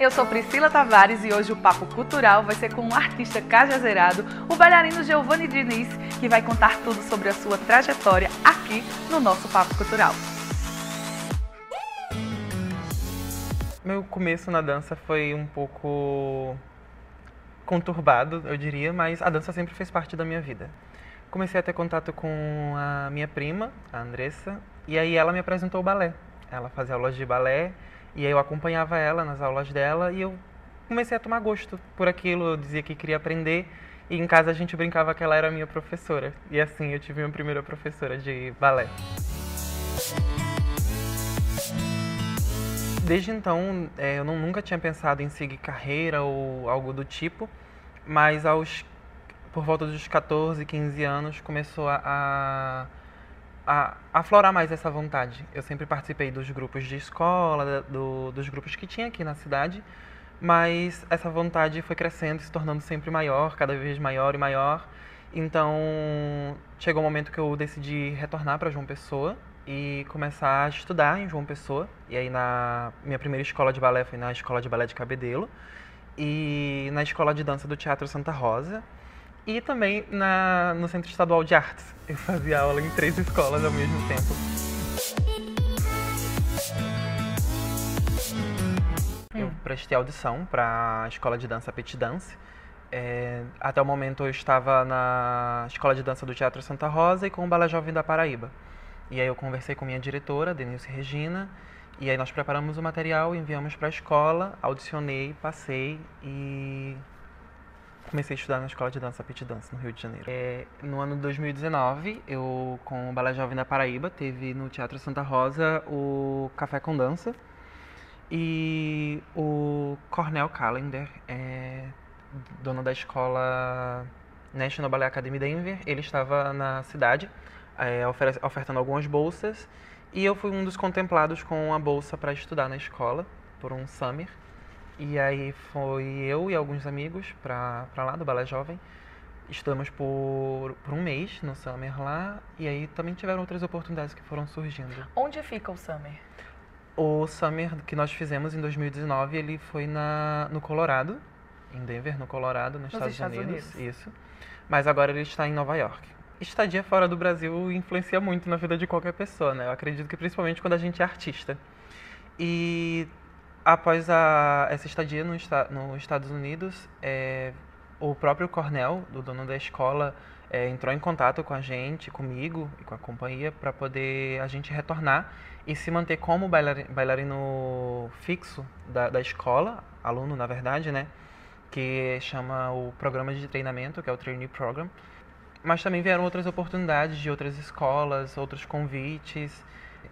Eu sou Priscila Tavares e hoje o Papo Cultural vai ser com um artista cajazeirado, o bailarino Giovanni Diniz, que vai contar tudo sobre a sua trajetória aqui no nosso Papo Cultural. Meu começo na dança foi um pouco conturbado, eu diria, mas a dança sempre fez parte da minha vida. Comecei a ter contato com a minha prima, a Andressa, e aí ela me apresentou o balé. Ela fazia aulas de balé e aí eu acompanhava ela nas aulas dela e eu comecei a tomar gosto por aquilo. Eu dizia que queria aprender e em casa a gente brincava que ela era minha professora. E assim eu tive minha primeira professora de balé. Desde então, é, eu não, nunca tinha pensado em seguir carreira ou algo do tipo, mas aos por volta dos 14, 15 anos começou a, a aflorar mais essa vontade. Eu sempre participei dos grupos de escola, do, dos grupos que tinha aqui na cidade, mas essa vontade foi crescendo, se tornando sempre maior, cada vez maior e maior. Então, chegou o um momento que eu decidi retornar para João Pessoa e começar a estudar em João Pessoa. E aí, na minha primeira escola de balé foi na Escola de Balé de Cabedelo e na Escola de Dança do Teatro Santa Rosa e também na, no Centro Estadual de Artes. Eu fazia aula em três escolas ao mesmo tempo. Eu prestei audição para a escola de dança Petit Dance. É, até o momento eu estava na escola de dança do Teatro Santa Rosa e com o Balé Jovem da Paraíba. E aí eu conversei com minha diretora, Denilce Regina, e aí nós preparamos o material, enviamos para a escola, audicionei, passei e comecei a estudar na escola de dança Pit Dance, no Rio de Janeiro. É, no ano de 2019, eu, com o Balé Jovem da Paraíba, teve no Teatro Santa Rosa o Café com Dança. E o Cornel Callender, é, dono da escola National Ballet Academy Denver, ele estava na cidade é, ofertando algumas bolsas e eu fui um dos contemplados com a bolsa para estudar na escola por um summer. E aí foi eu e alguns amigos pra, pra lá, do Balé Jovem. Estudamos por, por um mês no Summer lá. E aí também tiveram outras oportunidades que foram surgindo. Onde fica o Summer? O Summer que nós fizemos em 2019, ele foi na, no Colorado, em Denver, no Colorado, nos, nos Estados, Estados Unidos. Unidos. Isso. Mas agora ele está em Nova York. Estadia fora do Brasil influencia muito na vida de qualquer pessoa, né? Eu acredito que principalmente quando a gente é artista. E após a, essa estadia no, nos Estados Unidos, é, o próprio Cornell, o dono da escola, é, entrou em contato com a gente, comigo e com a companhia, para poder a gente retornar e se manter como bailarino, fixo da, da escola, aluno na verdade, né? Que chama o programa de treinamento, que é o Trainee Program. Mas também vieram outras oportunidades de outras escolas, outros convites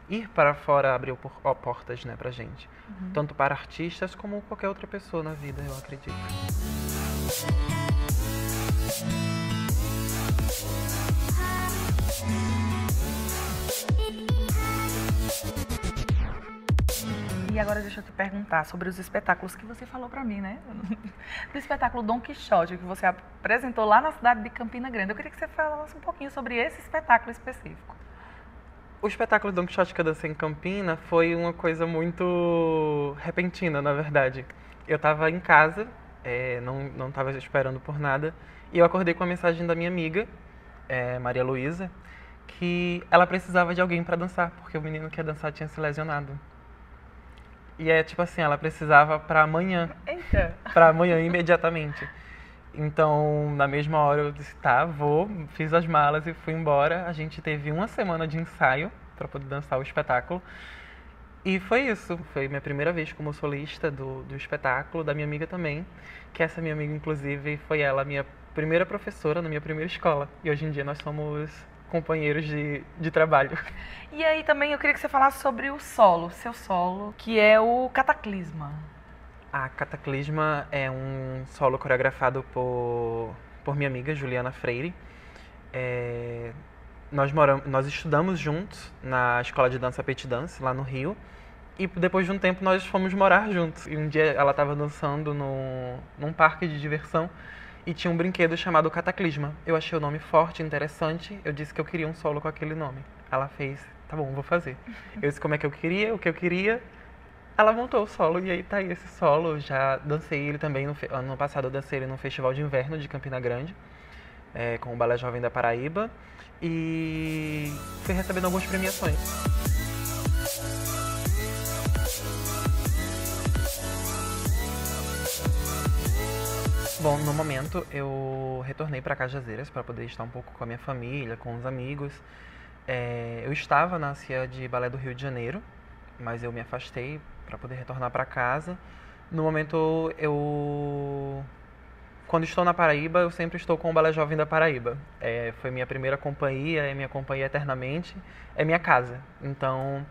ir para fora abriu portas né, para gente. Uhum. Tanto para artistas como qualquer outra pessoa na vida, eu acredito. E agora deixa eu te perguntar sobre os espetáculos que você falou para mim, né? Do espetáculo Dom Quixote, que você apresentou lá na cidade de Campina Grande. Eu queria que você falasse um pouquinho sobre esse espetáculo específico. O espetáculo Don Quixote que eu dancei em Campina foi uma coisa muito repentina, na verdade. Eu estava em casa, é, não estava esperando por nada, e eu acordei com a mensagem da minha amiga, é, Maria Luísa, que ela precisava de alguém para dançar, porque o menino que ia dançar tinha se lesionado. E é tipo assim, ela precisava para amanhã. Eita! Para amanhã imediatamente. Então, na mesma hora eu disse, tá, vou, fiz as malas e fui embora. A gente teve uma semana de ensaio para poder dançar o espetáculo. E foi isso, foi minha primeira vez como solista do, do espetáculo, da minha amiga também, que essa minha amiga, inclusive, foi ela minha primeira professora na minha primeira escola. E hoje em dia nós somos companheiros de, de trabalho. E aí também eu queria que você falasse sobre o solo, seu solo, que é o Cataclisma. A Cataclisma é um solo coreografado por, por minha amiga Juliana Freire. É, nós, moramos, nós estudamos juntos na escola de dança Petit Dance, lá no Rio. E depois de um tempo nós fomos morar juntos. E um dia ela estava dançando no, num parque de diversão e tinha um brinquedo chamado Cataclisma. Eu achei o nome forte, interessante. Eu disse que eu queria um solo com aquele nome. Ela fez, tá bom, vou fazer. Eu disse como é que eu queria, o que eu queria ela montou o solo e aí tá aí esse solo. Já dancei ele também no ano passado eu dancei ele no Festival de Inverno de Campina Grande, é, com o Balé Jovem da Paraíba e fui recebendo algumas premiações. Bom, no momento eu retornei para Cajazeiras para poder estar um pouco com a minha família, com os amigos. É, eu estava na CIA de Balé do Rio de Janeiro, mas eu me afastei para poder retornar para casa. No momento eu quando estou na Paraíba, eu sempre estou com o Balé Jovem da Paraíba. É, foi minha primeira companhia, é minha companhia eternamente, é minha casa. Então,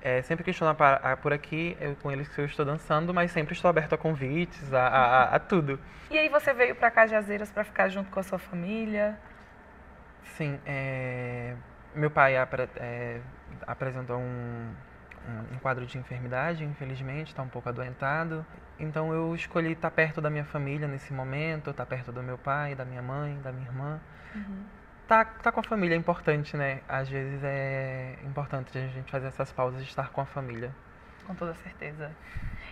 é, sempre que estou na, por aqui, eu com eles que eu estou dançando, mas sempre estou aberto a convites, a, a, a tudo. E aí você veio para Cajazeiras para ficar junto com a sua família? Sim, é, meu pai é, apresentou um, um quadro de enfermidade, infelizmente, está um pouco adoentado. Então eu escolhi estar perto da minha família nesse momento, estar perto do meu pai, da minha mãe, da minha irmã. Uhum. Tá, tá com a família é importante, né? Às vezes é importante a gente fazer essas pausas de estar com a família. Com toda certeza.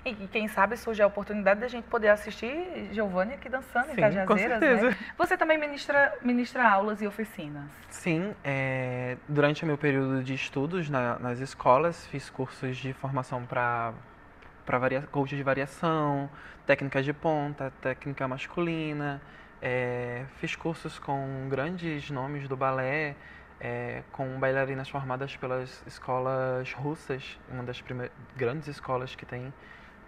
E quem sabe surge a oportunidade da gente poder assistir Giovanni aqui dançando Sim, em Cajazeiras, com né? certeza. Né? Você também ministra, ministra aulas e oficinas? Sim, é, durante o meu período de estudos na, nas escolas, fiz cursos de formação para para varia, coach de variação, técnicas de ponta, técnica masculina. É, fiz cursos com grandes nomes do balé, é, com bailarinas formadas pelas escolas russas, uma das grandes escolas que tem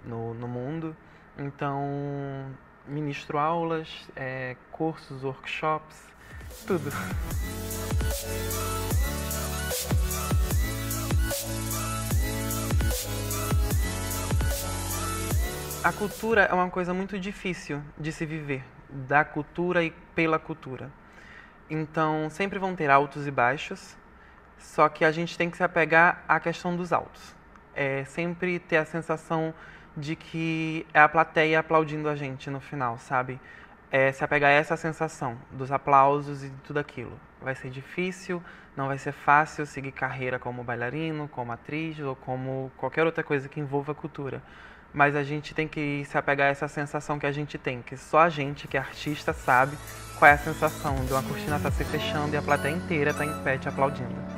no, no mundo. Então, ministro aulas, é, cursos, workshops, tudo. A cultura é uma coisa muito difícil de se viver, da cultura e pela cultura. Então, sempre vão ter altos e baixos, só que a gente tem que se apegar à questão dos altos. É sempre ter a sensação de que é a plateia aplaudindo a gente no final, sabe? É se apegar a essa sensação dos aplausos e de tudo aquilo. Vai ser difícil, não vai ser fácil seguir carreira como bailarino, como atriz ou como qualquer outra coisa que envolva cultura. Mas a gente tem que se apegar a essa sensação que a gente tem, que só a gente, que é artista, sabe qual é a sensação de uma cortina estar tá se fechando e a plateia inteira estar tá em pé te aplaudindo.